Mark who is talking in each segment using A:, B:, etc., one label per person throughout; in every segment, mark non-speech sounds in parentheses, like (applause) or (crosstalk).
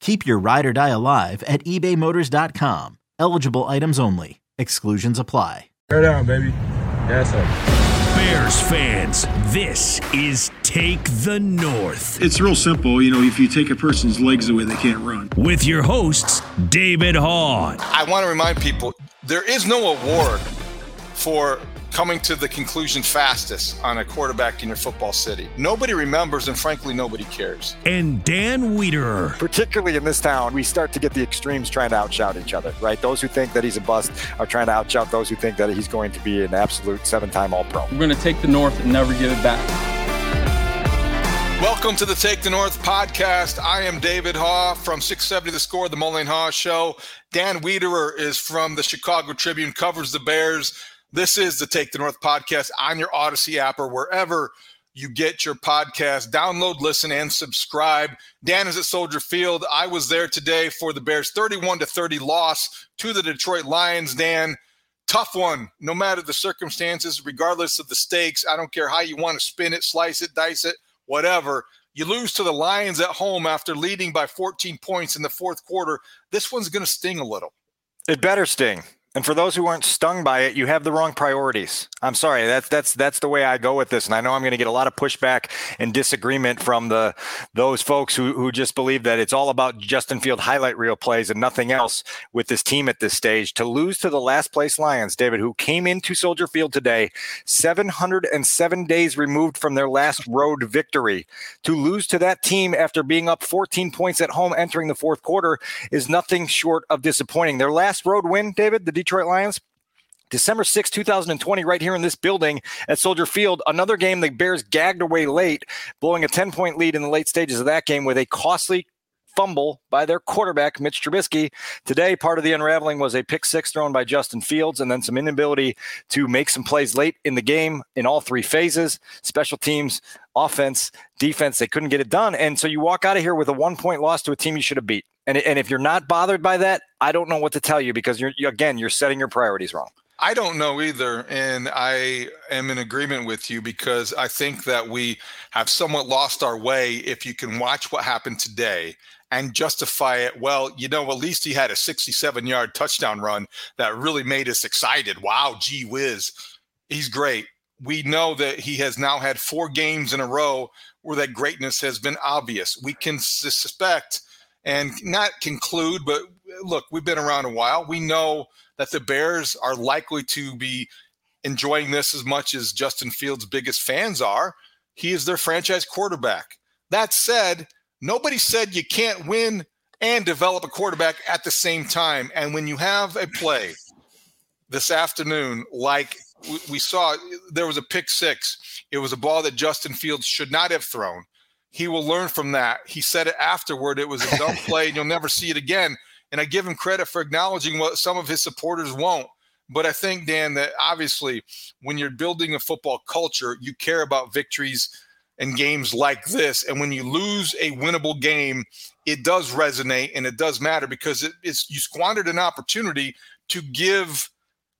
A: Keep your ride or die alive at ebaymotors.com. Eligible items only. Exclusions apply.
B: Tear down, baby. Yes, sir.
C: Bears fans, this is Take the North
D: It's real simple. You know, if you take a person's legs away, they can't run.
C: with your hosts, David Haugh,
E: I want to remind people there is no award for coming to the conclusion fastest on a quarterback in your football city. Nobody remembers, and frankly, nobody cares.
C: and Dan Wiederer.
F: particularly in this town, we start to get the extremes trying to outshout each other, right? Those who think that he's a bust are trying to outshout those who think that he's going to be an absolute seven time All Pro.
G: We're going to take the North and never give it back.
E: Welcome to the Take the North podcast. I am David Haugh from 670 The Score, the Mullen Haugh Show. Dan Wiederer is from the Chicago Tribune, covers the Bears. This is the Take the North podcast on your Audacy app or wherever you get your podcast. Download, listen, and subscribe. Dan is at Soldier Field. I was there today for the Bears' 31 to 30 loss to the Detroit Lions. Dan, tough one, no matter the circumstances, regardless of the stakes. I don't care how you want to spin it, slice it, dice it, whatever. You lose to the Lions at home after leading by 14 points in the fourth quarter. This one's going to sting a little.
F: It better sting. And for those who aren't stung by it, you have the wrong priorities. I'm sorry. That's that's that's the way I go with this. And I know I'm going to get a lot of pushback and disagreement from the those folks who who just believe that it's all about Justin Field highlight reel plays and nothing else with this team at this stage. To lose to the last place Lions, David, who came into Soldier Field today, 707 days removed from their last road victory, to lose to that team after being up 14 points at home entering the fourth quarter is nothing short of disappointing. Their last road win, David, the Detroit Lions. December 6, 2020, right here in this building at Soldier Field. Another game the Bears gagged away late, blowing a 10 point lead in the late stages of that game with a costly fumble by their quarterback, Mitch Trubisky. Today, part of the unraveling was a pick six thrown by Justin Fields and then some inability to make some plays late in the game in all three phases special teams, offense, defense. They couldn't get it done. And so you walk out of here with a one point loss to a team you should have beat. And, and if you're not bothered by that, I don't know what to tell you because you're, you, again, you're setting your priorities wrong.
E: I don't know either. And I am in agreement with you because I think that we have somewhat lost our way if you can watch what happened today and justify it. Well, you know, at least he had a 67 yard touchdown run that really made us excited. Wow, gee whiz. He's great. We know that he has now had four games in a row where that greatness has been obvious. We can suspect and not conclude, but look, we've been around a while. We know that the Bears are likely to be enjoying this as much as Justin Fields' biggest fans are. He is their franchise quarterback. That said, nobody said you can't win and develop a quarterback at the same time. And when you have a play this afternoon, like we saw, there was a pick six, it was a ball that Justin Fields should not have thrown. He will learn from that. He said it afterward. It was a dumb (laughs) play, and you'll never see it again. And I give him credit for acknowledging what some of his supporters won't. But I think, Dan, that obviously when you're building a football culture, you care about victories and games like this. And when you lose a winnable game, it does resonate and it does matter because it, it's you squandered an opportunity to give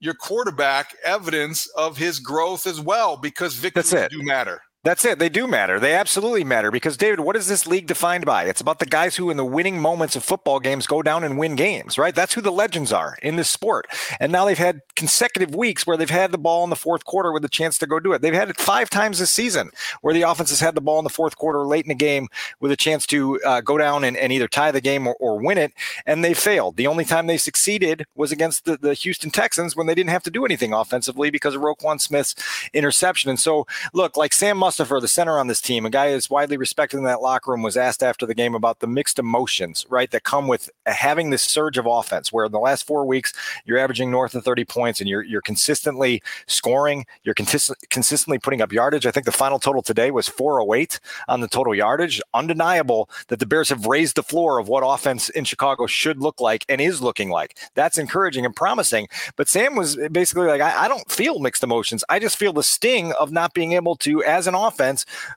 E: your quarterback evidence of his growth as well because victories do matter.
F: That's it. They do matter. They absolutely matter because David, what is this league defined by? It's about the guys who in the winning moments of football games go down and win games, right? That's who the legends are in this sport. And now they've had consecutive weeks where they've had the ball in the fourth quarter with a chance to go do it. They've had it five times this season where the offense has had the ball in the fourth quarter late in the game with a chance to uh, go down and, and, either tie the game or, or, win it, and they failed. The only time they succeeded was against the, the Houston Texans when they didn't have to do anything offensively because of Roquan Smith's interception. And so, look, like Sam Mustipher, the center on this team, a guy who's widely respected in that locker room, was asked after the game about the mixed emotions, right, that come with having this surge of offense, where in the last four weeks you're averaging north of 30 points and you're you're consistently scoring, you're consist- consistently putting up yardage. I think the final total today was 408 on the total yardage. Undeniable that the Bears have raised the floor of what offense in Chicago should look like and is looking like. That's encouraging and promising. But Sam was basically like, I, I don't feel mixed emotions. I just feel the sting of not being able to, as an offense,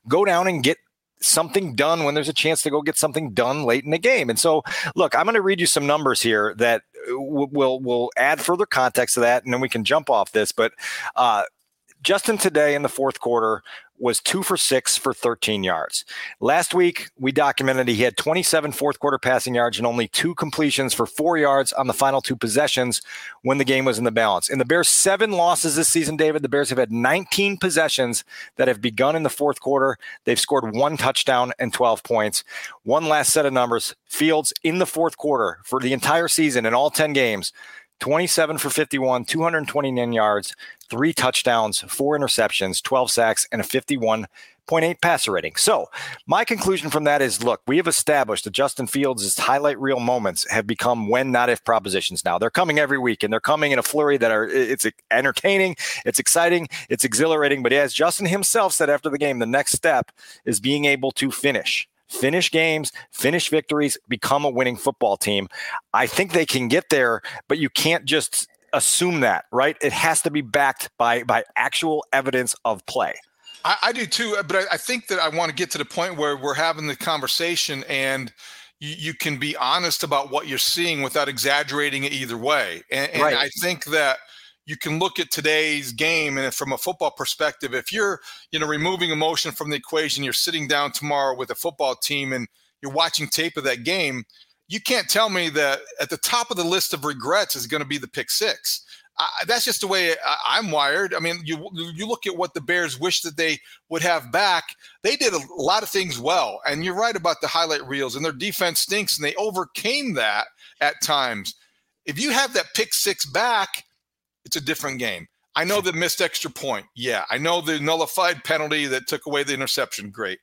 F: go down and get something done when there's a chance to go get something done late in the game. And so, look, I'm going to read you some numbers here that will will add further context to that, and then we can jump off this. But uh, Justin today in the fourth quarter was two for six for 13 yards. Last week, we documented he had 27 fourth quarter passing yards and only two completions for four yards on the final two possessions when the game was in the balance. In the Bears' seven losses this season, David, the Bears have had 19 possessions that have begun in the fourth quarter. They've scored one touchdown and 12 points. One last set of numbers Fields in the fourth quarter for the entire season in all 10 games 27 for 51, 229 yards, three touchdowns, four interceptions, 12 sacks, and a 51.8 passer rating. So, my conclusion from that is look, we have established that Justin Fields' highlight reel moments have become when, not if propositions now. They're coming every week and they're coming in a flurry that are, it's entertaining, it's exciting, it's exhilarating. But as Justin himself said after the game, the next step is being able to finish finish games, finish victories, become a winning football team. I think they can get there, but you can't just assume that, right? It has to be backed by by actual evidence of play.
E: I, I do too, but I, I, think that I want to get to the point where we're having the conversation and you, you can be honest about what you're seeing without exaggerating it either way. And, and right. I think that you can look at today's game and from a football perspective if you're you know removing emotion from the equation you're sitting down tomorrow with a football team and you're watching tape of that game you can't tell me that at the top of the list of regrets is going to be the pick six I, that's just the way I, am wired. I mean, you you look at what the Bears wish that they would have back. They did a lot of things well, and you're right about the highlight reels. And their defense stinks, and they overcame that at times. If you have that pick six back, it's a different game. I know the missed extra point. Yeah. I know the nullified penalty that took away the interception. Great.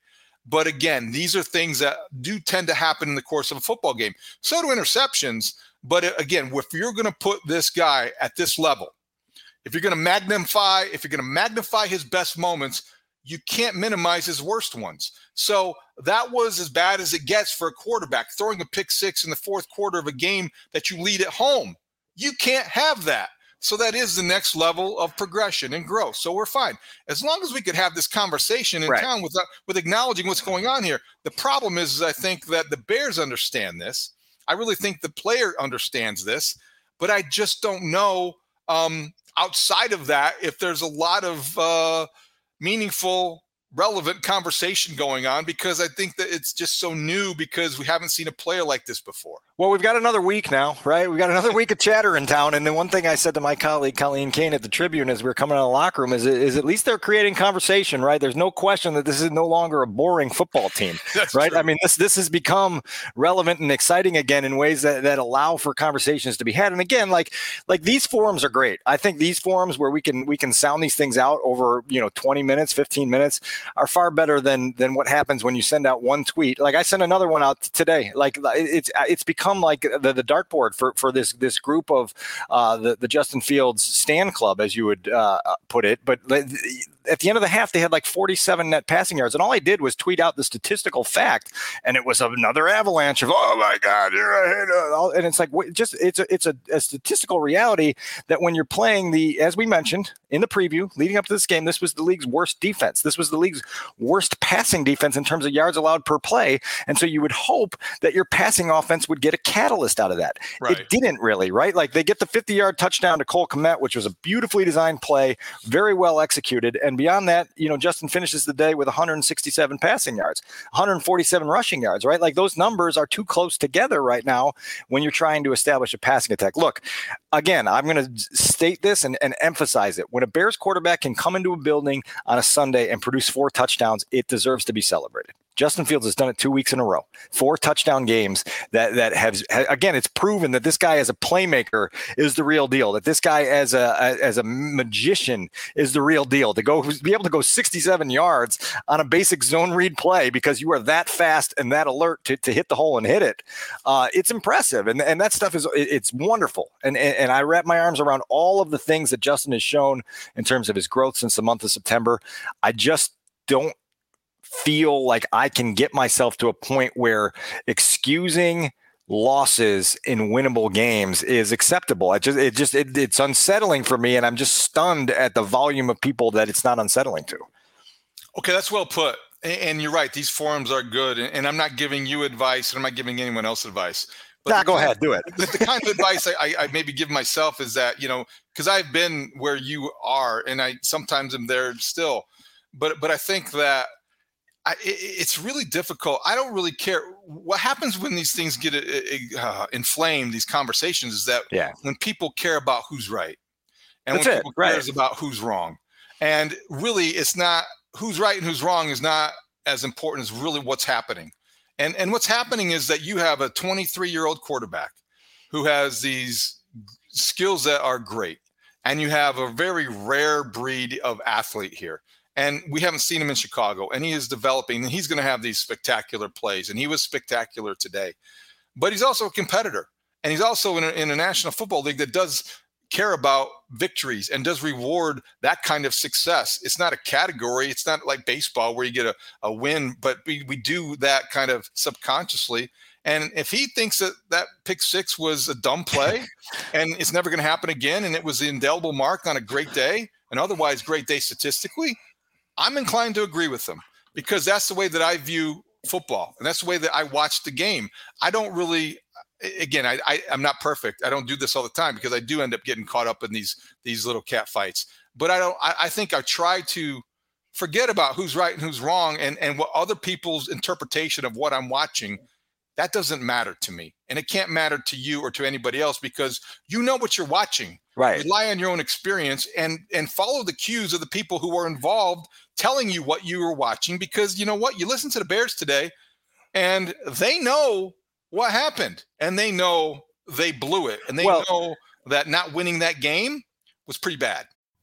E: But again, these are things that do tend to happen in the course of a football game. So do interceptions. But again, if you're going to put this guy at this level, if you're going to magnify, if you're going to magnify his best moments, you can't minimize his worst ones. So that was as bad as it gets for a quarterback throwing a pick six in the fourth quarter of a game that you lead at home. You can't have that. So that is the next level of progression and growth. So we're fine as long as we could have this conversation in right. town with with acknowledging what's going on here. The problem is, is, I think that the Bears understand this. I really think the player understands this, but I just don't know um, outside of that if there's a lot of uh, meaningful relevant conversation going on because I think that it's just so new because we haven't seen a player like this before.
F: Well, we've got another week now, right? We've got another week of chatter in town. And the one thing I said to my colleague, Colleen Kane at the Tribune, as we were coming out of the locker room, is, is at least they're creating conversation, right? There's no question that this is no longer a boring football team, (laughs) right? True. I mean, this this has become relevant and exciting again in ways that, that allow for conversations to be had. And again, like like these forums are great. I think these forums where we can we can sound these things out over you know 20 minutes, 15 minutes are far better than than what happens when you send out one tweet. Like I sent another one out today. Like it's it's become like the, the dartboard for, for this this group of uh, the the Justin Fields stand club, as you would uh, put it. But at the end of the half, they had like 47 net passing yards. And all I did was tweet out the statistical fact. And it was another avalanche of, oh my God, you're a hitter. And it's like, just, it's a, it's a, a statistical reality that when you're playing the, as we mentioned in the preview leading up to this game, this was the league's worst defense. This was the league's worst passing defense in terms of yards allowed per play. And so you would hope that your passing offense would get a catalyst out of that. Right. It didn't really, right? Like they get the 50 yard touchdown to Cole Kmet, which was a beautifully designed play, very well executed. And beyond that, you know, Justin finishes the day with 167 passing yards, 147 rushing yards, right? Like those numbers are too close together right now when you're trying to establish a passing attack. Look, again, I'm going to state this and, and emphasize it. When a Bears quarterback can come into a building on a Sunday and produce four touchdowns, it deserves to be celebrated. Justin Fields has done it two weeks in a row, four touchdown games that that have again. It's proven that this guy as a playmaker is the real deal. That this guy as a as a magician is the real deal. To go be able to go 67 yards on a basic zone read play because you are that fast and that alert to, to hit the hole and hit it. Uh, it's impressive, and and that stuff is it's wonderful. And, and and I wrap my arms around all of the things that Justin has shown in terms of his growth since the month of September. I just don't feel like I can get myself to a point where excusing losses in winnable games is acceptable. I just it just it, it's unsettling for me, and I'm just stunned at the volume of people that it's not unsettling to.
E: Okay, that's well put. And you're right; these forums are good. And I'm not giving you advice, and I'm not giving anyone else advice.
F: But nah, go ahead, do it.
E: The, the kind of advice I, I, maybe give myself is that you know, because I've been where you are, and I sometimes am there still. But but I think that I, it, it's really difficult. I don't really care what happens when these things get uh, uh, inflamed. These conversations is that yeah. when people care about who's right, and That's when people right. cares about who's wrong, and really, it's not who's right and who's wrong is not as important as really what's happening. And and what's happening is that you have a 23 year old quarterback who has these skills that are great, and you have a very rare breed of athlete here and we haven't seen him in Chicago, and he is developing, and he's going to have these spectacular plays, and he was spectacular today. But he's also a competitor, and he's also in a, in a National Football League that does care about victories and does reward that kind of success. It's not a category. It's not like baseball where you get a, a win, but we, we do that kind of subconsciously. And if he thinks that that pick six was a dumb play (laughs) and it's never going to happen again, and it was the indelible mark on a great day, an otherwise great day statistically, I'm inclined to agree with them because that's the way that I view football and that's the way that I watch the game. I don't really again I, I am not perfect. I don't do this all the time because I do end up getting caught up in these these little cat fights. But I don't I, I think I try to forget about who's right and who's wrong and and what other people's interpretation of what I'm watching that doesn't matter to me and it can't matter to you or to anybody else because you know what you're watching
F: right.
E: Rely on your own experience and and follow the cues of the people who are involved telling you what you were watching because you know what you listen to the bears today and they know what happened and they know they blew it and they well, know that not winning that game was pretty bad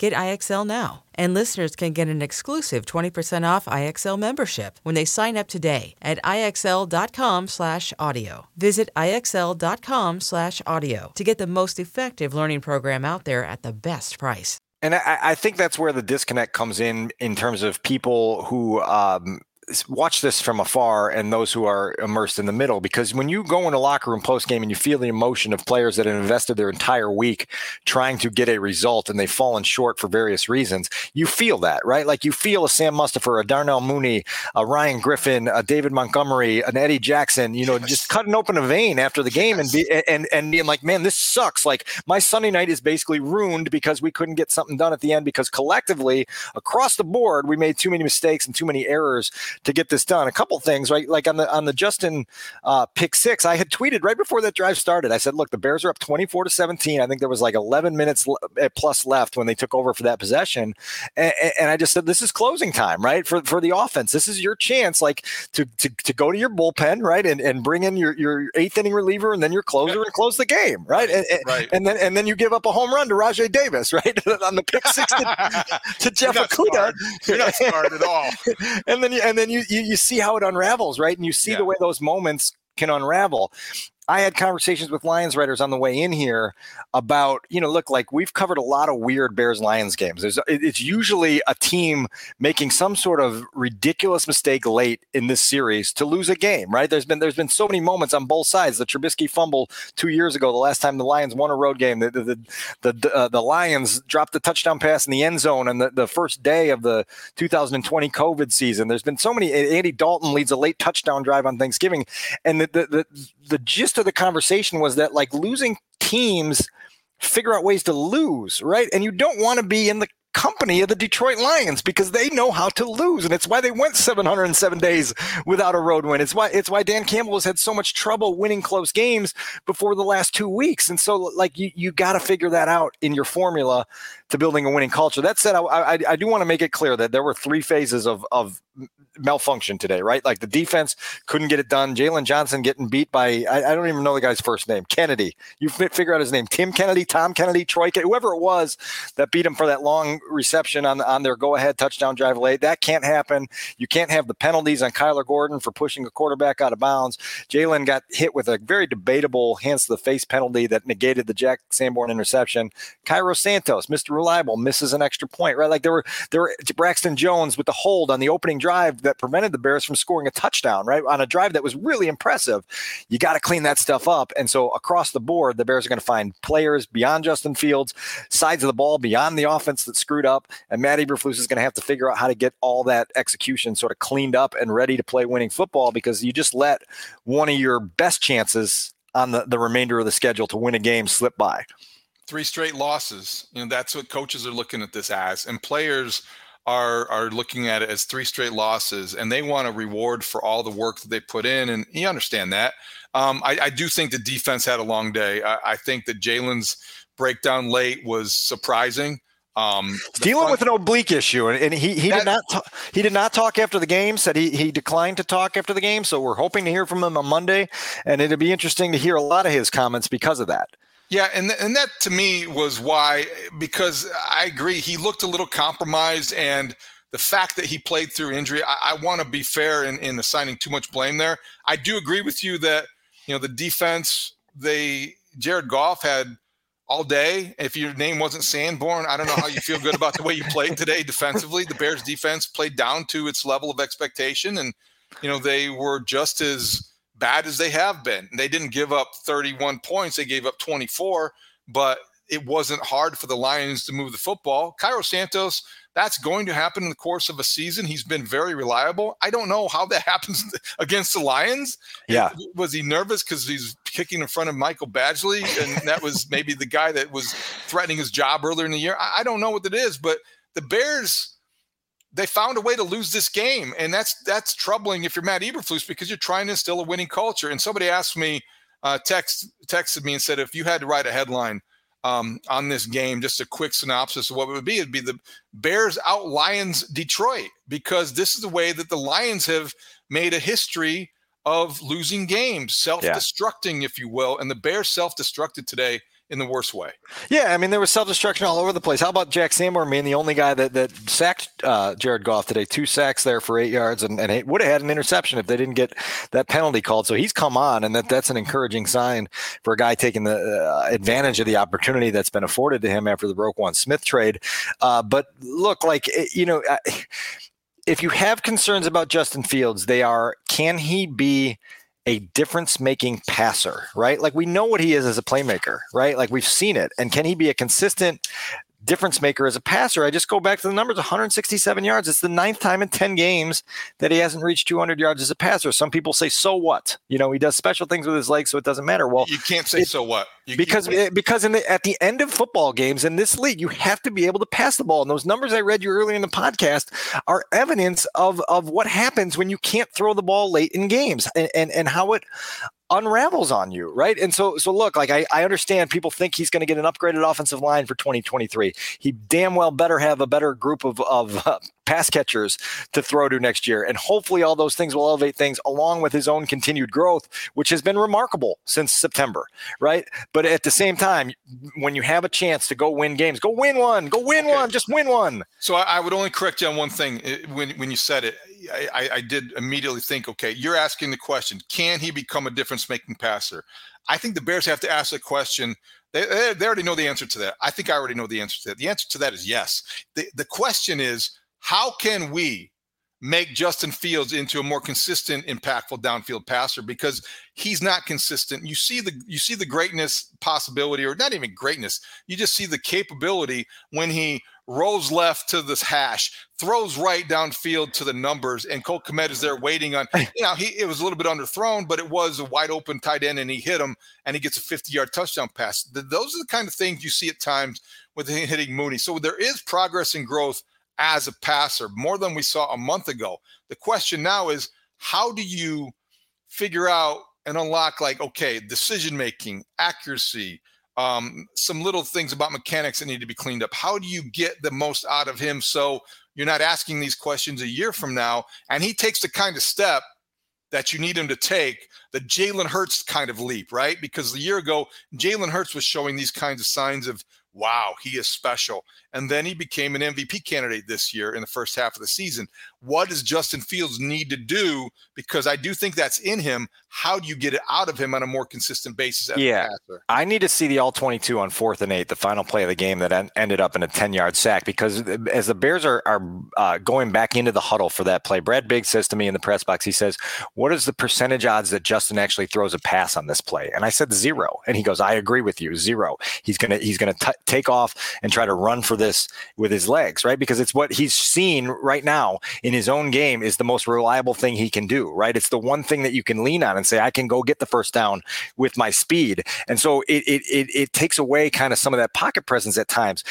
H: Get IXL now. And listeners can get an exclusive 20% off IXL membership when they sign up today at IXL.com/audio. Visit IXL.com/audio to get the most effective learning program out there at the best price.
F: And I, I, think that's where the disconnect comes in, in terms of people who um, watch this from afar and those who are immersed in the middle because when you go in a locker room post game and you feel the emotion of players that have invested their entire week trying to get a result and they've fallen short for various reasons you feel that right like you feel a sam mustipher a darnell mooney a ryan griffin a david montgomery an eddie jackson you know yes. just cutting open a vein after the game yes. and be and and being like man this sucks like my sunday night is basically ruined because we couldn't get something done at the end because collectively across the board we made too many mistakes and too many errors to get this done. A couple things, right? Like on the on the Justin uh, pick six, I had tweeted right before that drive started. I said, "Look, the Bears are up twenty four to seventeen. I think there was like eleven minutes eh, plus left when they took over for that possession, and, and I just said, this is closing time, right? For for the offense, this is your chance, like to to, to go to your bullpen, right, and, and bring in your your eighth inning reliever and then your closer and close the game, right? And,
E: right.
F: and then and then you give up a home run to Rajai Davis, (laughs) right, on the pick six to, to (laughs) Jeff
E: You're You're not smart at all. (laughs)
F: and then you, and then you, you, you see how it unravels, right? And you see yeah. the way those moments can unravel. I had conversations with Lions writers on the way in here about, you know, look, like we've covered a lot of weird Bears Lions games. There's, it's usually a team making some sort of ridiculous mistake late in this series to lose a game, right? There's been there's been so many moments on both sides. The Trubisky fumble two years ago, the last time the Lions won a road game, the the the, the, uh, the Lions dropped the touchdown pass in the end zone, and the, the first day of the 2020 COVID season. There's been so many. Andy Dalton leads a late touchdown drive on Thanksgiving, and the the the, the gist of the conversation was that like losing teams figure out ways to lose, right? And you don't want to be in the company of the Detroit Lions because they know how to lose, and it's why they went 707 days without a road win. It's why it's why Dan Campbell has had so much trouble winning close games before the last two weeks. And so, like you, you got to figure that out in your formula to building a winning culture. That said, I, I, I do want to make it clear that there were three phases of of malfunction today, right? Like the defense couldn't get it done. Jaylon Johnson getting beat by I, I, don't even know the guy's first name, Kennedy. You figure out his name, Tim Kennedy, Tom Kennedy, Troy, whoever it was that beat him for that long reception on on their go ahead touchdown drive late. That can't happen. You can't have the penalties on Kyler Gordon for pushing a quarterback out of bounds. Jaylon got hit with a very debatable hands to the face penalty that negated the Jack Sanborn interception. Cairo Santos, Mr. Reliable, misses an extra point, right? Like there were there were Braxton Jones with the hold on the opening drive that prevented the Bears from scoring a touchdown, right? On a drive that was really impressive. You got to clean that stuff up. And so across the board, the Bears are going to find players beyond Justin Fields, sides of the ball beyond the offense that screwed up. And Matt Eberflus is going to have to figure out how to get all that execution sort of cleaned up and ready to play winning football because you just let one of your best chances on the, the remainder of the schedule to win a game slip by.
E: Three straight losses. You know, that's what coaches are looking at this as. And players – are are looking at it as three straight losses, and they want a reward for all the work that they put in, and you understand that. Um, I, I, do think the defense had a long day. I, I think that Jaylon's breakdown late was surprising. Um,
F: dealing front, with an oblique issue, and, and he, he that, did not ta- he did not talk after the game. Said he he declined to talk after the game. So we're hoping to hear from him on Monday, and it'd be interesting to hear a lot of his comments because of that.
E: Yeah, and and that to me was why because I agree he looked a little compromised and the fact that he played through injury, I, I want to be fair in, in assigning too much blame there. I do agree with you that you know the defense they Jared Goff had all day. If your name wasn't Sanborn, I don't know how you feel good about the way you played today defensively. The Bears defense played down to its level of expectation and you know they were just as bad as they have been. They didn't give up 31 points, they gave up 24, but it wasn't hard for the Lions to move the football. Cairo Santos, that's going to happen in the course of a season. He's been very reliable. I don't know how that (laughs) happens against the Lions.
F: Yeah.
E: Was he nervous because he's kicking in front of Michael Badgley? And that was (laughs) maybe the guy that was threatening his job earlier in the year. I don't know what it is, but the Bears they found a way to lose this game, and that's that's troubling if you're Matt Eberflus because you're trying to instill a winning culture. And somebody asked me, uh, text texted me and said, if you had to write a headline um, on this game. Just a quick synopsis of what it would be. It'd be the Bears out Lions Detroit because this is the way that the Lions have made a history of losing games, self-destructing, yeah. if you will, and the Bears self-destructed today in the worst way.
F: Yeah, I mean there was self-destruction all over the place. How about Jack Sanborn being the only guy that that sacked uh, Jared Goff today? Two sacks there for eight yards, and, and would have had an interception if they didn't get that penalty called. So he's come on, and that that's an encouraging sign for a guy taking the uh, advantage of the opportunity that's been afforded to him after the Roquan Smith trade. Uh, but look, like eh, you know. If you have concerns about Justin Fields, they are can he be a difference making passer, right? Like we know what he is as a playmaker, right? Like we've seen it. And can he be a consistent difference maker as a passer. I just go back to the numbers 167 yards. It's the ninth time in 10 games that he hasn't reached 200 yards as a passer. Some people say, so what? You know, he does special things with his legs, so it doesn't matter. Well,
E: you can't say, it, so what? You,
F: because you eh, because in the, at the end of football games in this league, you have to be able to pass the ball. And those numbers I read you earlier in the podcast are evidence of, of what happens when you can't throw the ball late in games and, and, and how it unravels on you, right? And so, so look, like I, I understand people think he's going to get an upgraded offensive line for 2023. He damn well better have a better group of, of uh, (laughs) pass catchers to throw to next year. And hopefully all those things will elevate things along with his own continued growth, which has been remarkable since September, right? But at the same time, when you have a chance to go win games, go win one, go win okay. one, just win one.
E: So I, I would only correct you on one thing eh, when, when you said it. I, I, did immediately think, okay, you're asking the question: Can he become a difference-making passer? I think the Bears have to ask the question. They, they already know the answer to that. I think I already know the answer to that. The answer to that is yes. The, the question is, how can we make Justin Fields into a more consistent, impactful downfield passer because he's not consistent. You see the you see the greatness possibility, or not even greatness. You just see the capability when he rolls left to this hash, throws right downfield to the numbers, and Cole Kmet is there waiting on. (laughs) You know, he it was a little bit underthrown, but it was a wide open tight end, and he hit him, and he gets a 50 yard touchdown pass. Those are the kind of things you see at times with hitting Mooney. So there is progress and growth as a passer, more than we saw a month ago. The question now is how do you figure out and unlock, like, okay, decision making, accuracy, um, some little things about mechanics that need to be cleaned up. How do you get the most out of him so you're not asking these questions a year from now? And he takes the kind of step that you need him to take, the Jalen Hurts kind of leap, right? Because a year ago, Jalen Hurts was showing these kinds of signs of wow, he is special. And then he became an MVP candidate this year in the first half of the season. What does Justin Fields need to do? Because I do think that's in him. How do you get it out of him on a more consistent basis?
F: yeah, I need to see the all 22 on fourth and eight, the final play of the game that en- ended up in a 10 yard sack. Because as the Bears are, are uh, going back into the huddle for that play, Brad Biggs says to me in the press box, he says, What is the percentage odds that Justin actually throws a pass on this play? And I said zero. And he goes, I agree with you, zero. He's gonna he's gonna t- take off and try to run for this with his legs, right? Because it's what he's seen right now in his own game is the most reliable thing he can do, right? It's the one thing that you can lean on and say, I can go get the first down with my speed. And so it it it, it takes away kind of some of that pocket presence at times.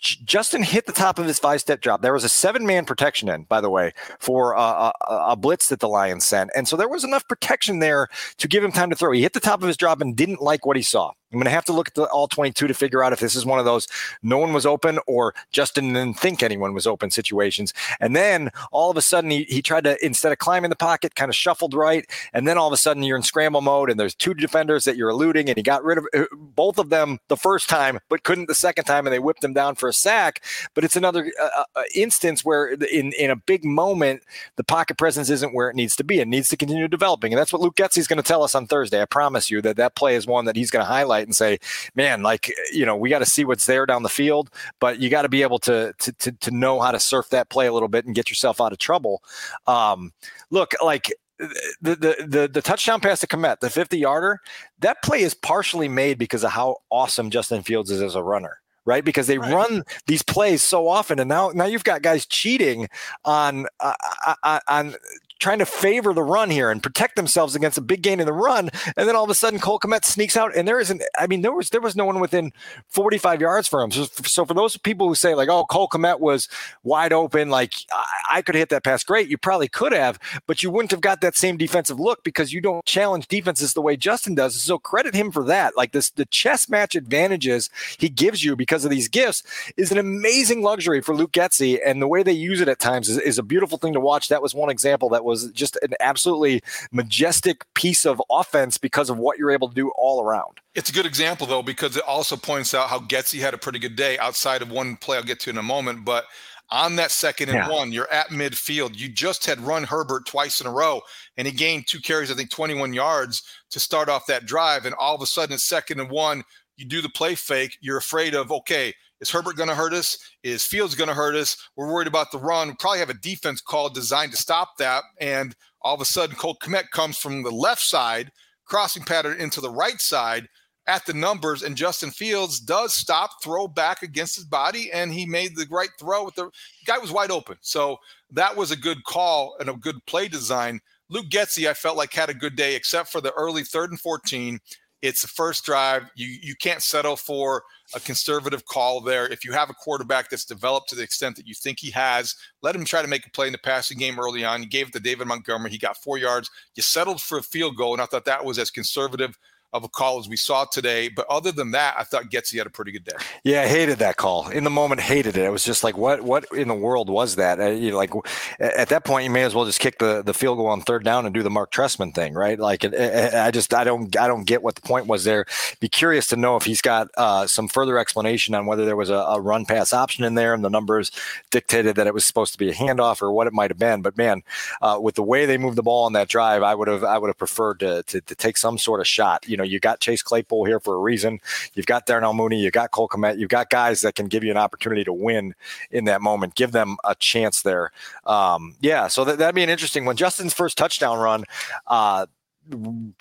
F: Justin hit the top of his five step drop. There was a seven man protection in, by the way, for a, a, a, blitz that the Lions sent. And so there was enough protection there to give him time to throw. He hit the top of his drop and didn't like what he saw. I'm going to have to look at the all 22 to figure out if this is one of those no one was open or Justin didn't think anyone was open situations. And then all of a sudden he, he tried to, instead of climbing the pocket, kind of shuffled right. And then all of a sudden you're in scramble mode and there's two defenders that you're eluding and he got rid of uh, both of them the first time, but couldn't the second time and they whipped him down for a sack. But it's another uh, uh, uh instance where in, in a big moment, the pocket presence isn't where it needs to be. It needs to continue developing. And that's what Luke Getsy is going to tell us on Thursday. I promise you that that play is one that he's going to highlight and say, man, like you know, we got to see what's there down the field, but you got to be able to, to to to know how to surf that play a little bit and get yourself out of trouble. Um, look, like the, the the the touchdown pass to Kmet, the 50 yarder, that play is partially made because of how awesome Justin Fields is as a runner right? Because they right. run these plays so often, and now now you've got guys cheating on uh, uh, uh on trying to favor the run here and protect themselves against a big gain in the run. And then all of a sudden, Cole Kmet sneaks out, and there isn't. I mean, there was there was no one within 45 yards for him. So, so for those people who say like, "Oh, Cole Kmet was wide open," like I, I could hit that pass great, you probably could have, but you wouldn't have got that same defensive look because you don't challenge defenses the way Justin does. So credit him for that. Like this, the chess match advantages he gives you because of these gifts is an amazing luxury for Luke Getsy, and the way they use it at times is, is a beautiful thing to watch. That was one example that was just an absolutely majestic piece of offense because of what you're able to do all around.
E: It's a good example though because it also points out how Getsy had a pretty good day outside of one play I'll get to in a moment, but on that second and yeah. one, you're at midfield. You just had run Herbert twice in a row, and he gained two carries, I think 21 yards to start off that drive. And all of a sudden, it's second and one. You do the play fake. You're afraid of, okay, is Herbert going to hurt us? Is Fields going to hurt us? We're worried about the run. We probably have a defense call designed to stop that. And all of a sudden, Cole Kmet comes from the left side, crossing pattern into the right side at the numbers, and Justin Fields does stop, throw back against his body, and he made the right throw. With the, guy was wide open, so that was a good call and a good play design. Luke Getsy, I felt like had a good day, except for the early third and fourteen. It's the first drive. You you can't settle for a conservative call there. If you have a quarterback that's developed to the extent that you think he has, let him try to make a play in the passing game early on. You gave it to David Montgomery. He got four yards. You settled for a field goal, and I thought that was as conservative of a call as we saw today. But other than that, I thought Getsy had a pretty good day.
F: Yeah, I hated that call. In the moment, hated it. It was just like, what what in the world was that? Uh, you know, like at that point, you may as well just kick the, the field goal on third down and do the Mark Trestman thing, right? Like, it, it, I just I don't I don't get what the point was there. Be curious to know if he's got uh, some further explanation on whether there was a, a run pass option in there and the numbers dictated that it was supposed to be a handoff or what it might have been. But man, uh, with the way they moved the ball on that drive, I would have I would have preferred to, to, to take some sort of shot. You know, you got Chase Claypool here for a reason. You've got Darnell Mooney, you've got Cole Kmet, you've got guys that can give you an opportunity to win in that moment. Give them a chance there. Um, yeah, so that, that'd be an interesting one. Justin's first touchdown run, uh,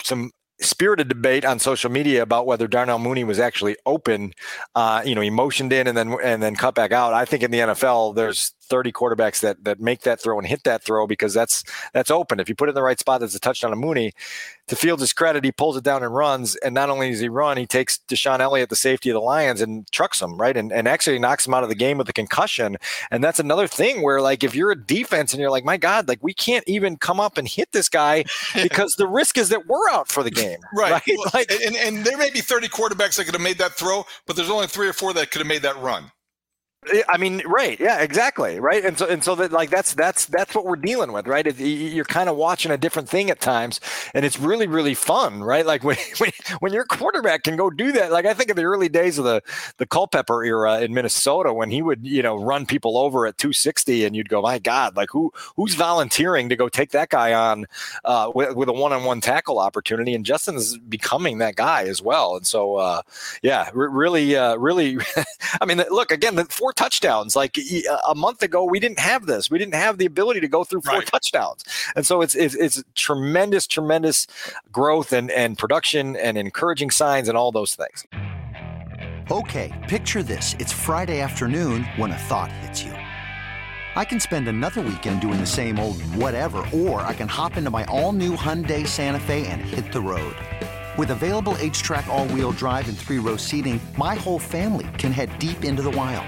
F: some spirited debate on social media about whether Darnell Mooney was actually open. Uh, you know, he motioned in and then and then cut back out. I think in the NFL, there's 30 quarterbacks that that make that throw and hit that throw because that's that's open. If you put it in the right spot, that's a touchdown to Mooney. To Fields' credit, he pulls it down and runs. And not only does he run, he takes DeShon Elliott, the safety of the Lions, and trucks him, right? And, and actually knocks him out of the game with a concussion. And that's another thing where, like, if you're a defense and you're like, my God, like, we can't even come up and hit this guy (laughs) because the risk is that we're out for the game. (laughs)
E: right. right? Well, like, and, and there may be 30 quarterbacks that could have made that throw, but there's only three or four that could have made that run.
F: I mean, right? Yeah, exactly. Right, and so and so that like that's that's that's what we're dealing with, right? It, you're kind of watching a different thing at times, and it's really really fun, right? Like (laughs) when, when when your quarterback can go do that. Like I think of the early days of the the Culpepper era in Minnesota when he would you know run people over at 260, and you'd go, my God, like who who's volunteering to go take that guy on uh, with, with a one on one tackle opportunity? And Justin's becoming that guy as well, and so uh, yeah, really uh, really. (laughs) I mean, look again, the four touchdowns. Like a month ago, we didn't have this. We didn't have the ability to go through four right. touchdowns. And so it's, it's, it's tremendous, tremendous growth and, and production and encouraging signs and all those things.
I: Okay, picture this. It's Friday afternoon when a thought hits you. I can spend another weekend doing the same old whatever, or I can hop into my all new Hyundai Santa Fe and hit the road. With available H-Track all-wheel drive and three-row seating, my whole family can head deep into the wild.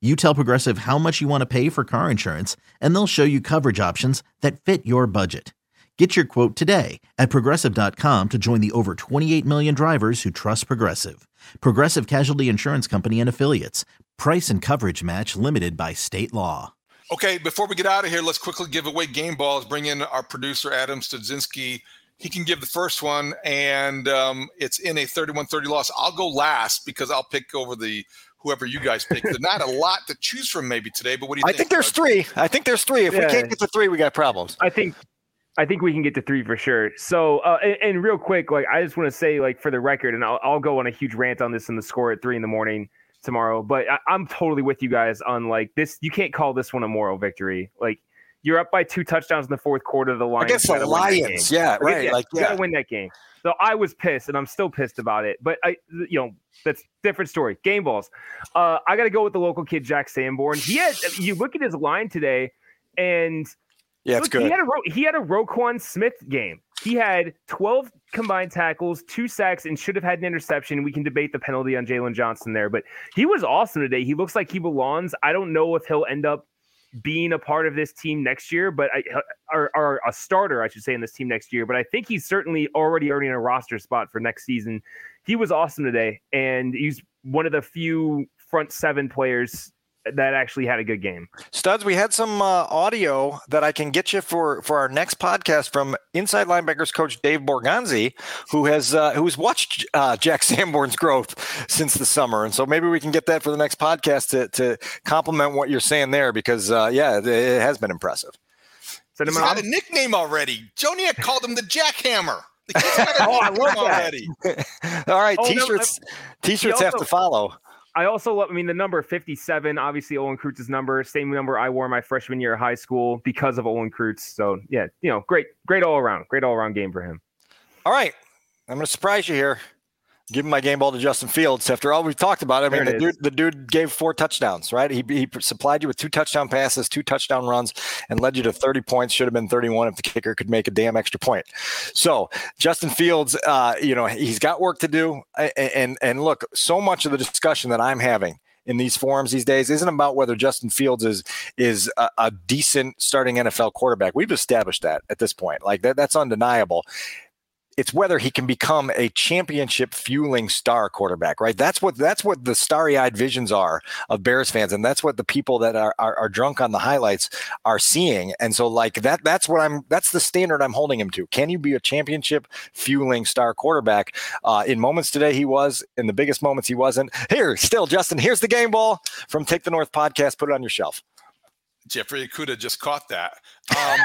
A: you tell Progressive how much you want to pay for car insurance, and they'll show you coverage options that fit your budget. Get your quote today at progressive.com to join the over 28 million drivers who trust Progressive. Progressive Casualty Insurance Company and Affiliates. Price and coverage match limited by state law.
E: Okay, before we get out of here, let's quickly give away game balls. Bring in our producer, Adam Studzinski. He can give the first one, and um, it's in a 31 30 loss. I'll go last because I'll pick over the whoever you guys pick. There's not a (laughs) lot to choose from maybe today, but what do you
F: I
E: think?
F: I think there's three. I think there's three. If yeah. we can't get to three, we got problems.
G: I think
J: I think we can get to three for sure. So, uh, and, and, real quick, like I just want to say, like for the record, and I'll, I'll go on a huge rant on this in the score at three in the morning tomorrow. But I, am totally with you guys on like this. You can't call this one a moral victory. Like you're up by two touchdowns in the fourth quarter. Of The Lions
F: against the Lions, yeah, right. Like
J: yeah. you gotta win that game. So I was pissed, and I'm still pissed about it. But I, you know, that's different story. Game balls. Uh, I got to go with the local kid Jack Sanborn. He had. You look at his line today, and
F: yeah, it's good.
J: He had a he had a Roquan Smith game. He had 12 combined tackles, two sacks, and should have had an interception. We can debate the penalty on Jaylon Johnson there, but he was awesome today. He looks like he belongs. I don't know if he'll end up being a part of this team next year, but I, or a starter, I should say, in this team next year. But I think he's certainly already earning a roster spot for next season. He was awesome today, and he's one of the few front seven players that actually had a good game.
F: Studs, we had some uh, audio that I can get you for for our next podcast from inside linebackers coach Dave Borgonzi, who has uh, who's watched uh, Jack (laughs) Sanborn's growth since the summer, and so maybe we can get that for the next podcast to to complement what you're saying there because uh, yeah, it, it, has been impressive.
E: He's got a nickname already. Joniak called him the Jackhammer. (laughs)
J: oh, I love already. (laughs)
F: All right, oh, t-shirts. No, t-shirts also, have to follow.
J: I also love, I mean, the number 57, obviously Olin Kreutz's number, same number I wore my freshman year of high school because of Olin Kreutz. So, yeah, you know, great, great all around, great all around game for him.
F: All right. I'm going to surprise you here giving my game ball to Justin Fields after all we've talked about. I mean, the dude, the dude, gave four touchdowns, right? He, he supplied you with two touchdown passes, two touchdown runs, and led you to 30 points. Should have been 31 if the kicker could make a damn extra point. So Justin Fields, uh, you know, he's got work to do. And, and, and look, so much of the discussion that I'm having in these forums these days isn't about whether Justin Fields is is a, a, decent starting NFL quarterback. We've established that at this point. Like that, that's undeniable it's whether he can become a championship fueling star quarterback, right? That's what that's what the starry-eyed visions are of Bears fans, and that's what the people that are, are, are drunk on the highlights are seeing. And so, like that, that's what I'm. That's the standard I'm holding him to. Can you be a championship fueling star quarterback? Uh, in moments today, he was. In the biggest moments, he wasn't. Here, still, Justin. Here's the game ball from Take the North podcast. Put it on your shelf.
E: Jeffrey Okudah just caught that. Um,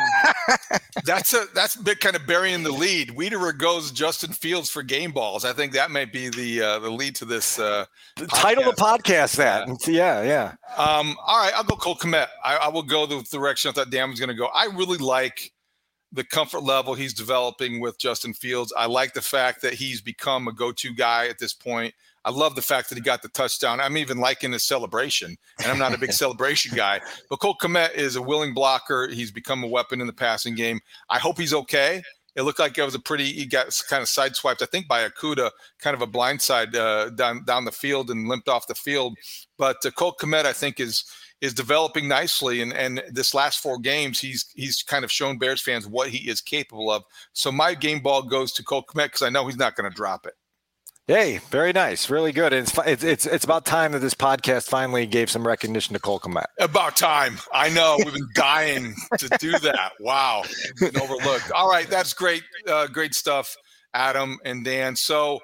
E: that's a that's a bit kind of burying the lead. Wiederer goes Justin Fields for game balls. I think that might be the uh, the lead to this. Uh,
F: the title of the podcast. That yeah, yeah.
E: Um, all right, I'll go Cole Kmet. I, I will go the direction I thought Dan was going to go. I really like the comfort level he's developing with Justin Fields. I like the fact that he's become a go-to guy at this point. I love the fact that he got the touchdown. I'm even liking his celebration, and I'm not a big (laughs) celebration guy. But Cole Kmet is a willing blocker. He's become a weapon in the passing game. I hope he's okay. It looked like it was a pretty. He got kind of sideswiped, I think, by Okudah, kind of a blindside uh, down down the field and limped off the field. But uh, Cole Kmet, I think, is is developing nicely, and and this last four games, he's he's kind of shown Bears fans what he is capable of. So my game ball goes to Cole Kmet because I know he's not going to drop it.
F: Hey, very nice, really good. It's, it's it's it's about time that this podcast finally gave some recognition to Cole Kmet.
E: About time. I know we've been dying to do that. Wow, overlooked. All right, that's great, uh, great stuff, Adam and Dan. So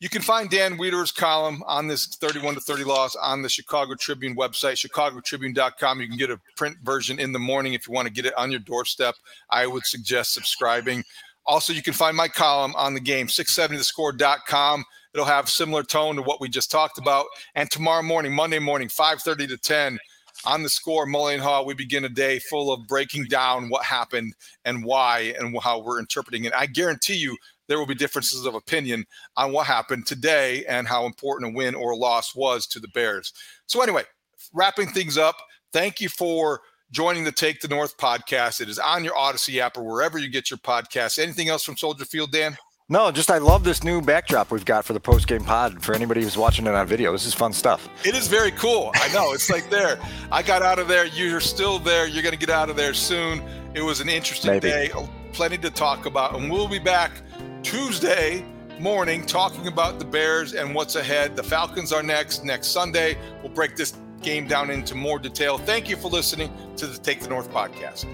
E: you can find Dan Wiederer's column on this 31 to 30 loss on the Chicago Tribune website, chicagotribune.com. You can get a print version in the morning if you want to get it on your doorstep. I would suggest subscribing. Also, you can find my column on the game, 670thescore.com. It'll have similar tone to what we just talked about. And tomorrow morning, Monday morning, 5:30 to 10, on the score, Mully and Haugh, we begin a day full of breaking down what happened and why and how we're interpreting it. I guarantee you there will be differences of opinion on what happened today and how important a win or loss was to the Bears. So, anyway, wrapping things up, thank you for joining the Take the North podcast. It is on your Audacy app or wherever you get your podcasts. Anything else from Soldier Field, Dan?
F: No, just I love this new backdrop we've got for the post game pod for anybody who's watching it on video. This is fun stuff.
E: It is very cool. I know. It's like there. I got out of there. You're still there. You're going to get out of there soon. It was an interesting Maybe. day. Oh, plenty to talk about. And we'll be back Tuesday morning talking about the Bears and what's ahead. The Falcons are next. Next Sunday, we'll break this game down into more detail. Thank you for listening to the Take the North podcast.